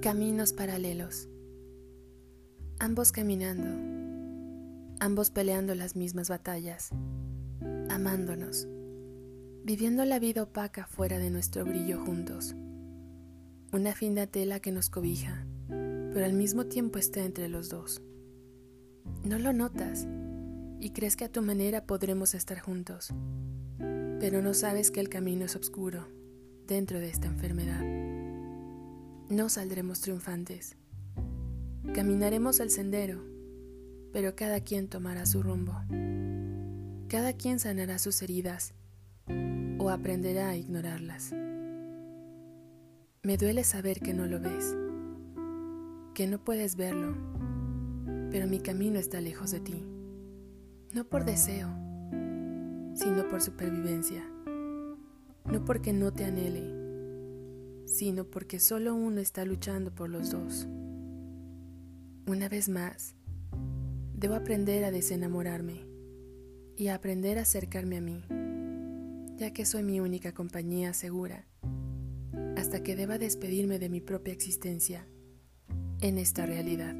Caminos paralelos. Ambos caminando, ambos peleando las mismas batallas, amándonos, viviendo la vida opaca fuera de nuestro brillo juntos. Una fina tela que nos cobija, pero al mismo tiempo está entre los dos. No lo notas y crees que a tu manera podremos estar juntos, pero no sabes que el camino es oscuro dentro de esta enfermedad no saldremos triunfantes. Caminaremos el sendero, pero cada quien tomará su rumbo. Cada quien sanará sus heridas o aprenderá a ignorarlas. Me duele saber que no lo ves, que no puedes verlo, pero mi camino está lejos de ti, no por deseo, sino por supervivencia, no porque no te anhele, sino porque solo uno está luchando por los dos. Una vez más, debo aprender a desenamorarme y a aprender a acercarme a mí, ya que soy mi única compañía segura, hasta que deba despedirme de mi propia existencia en esta realidad.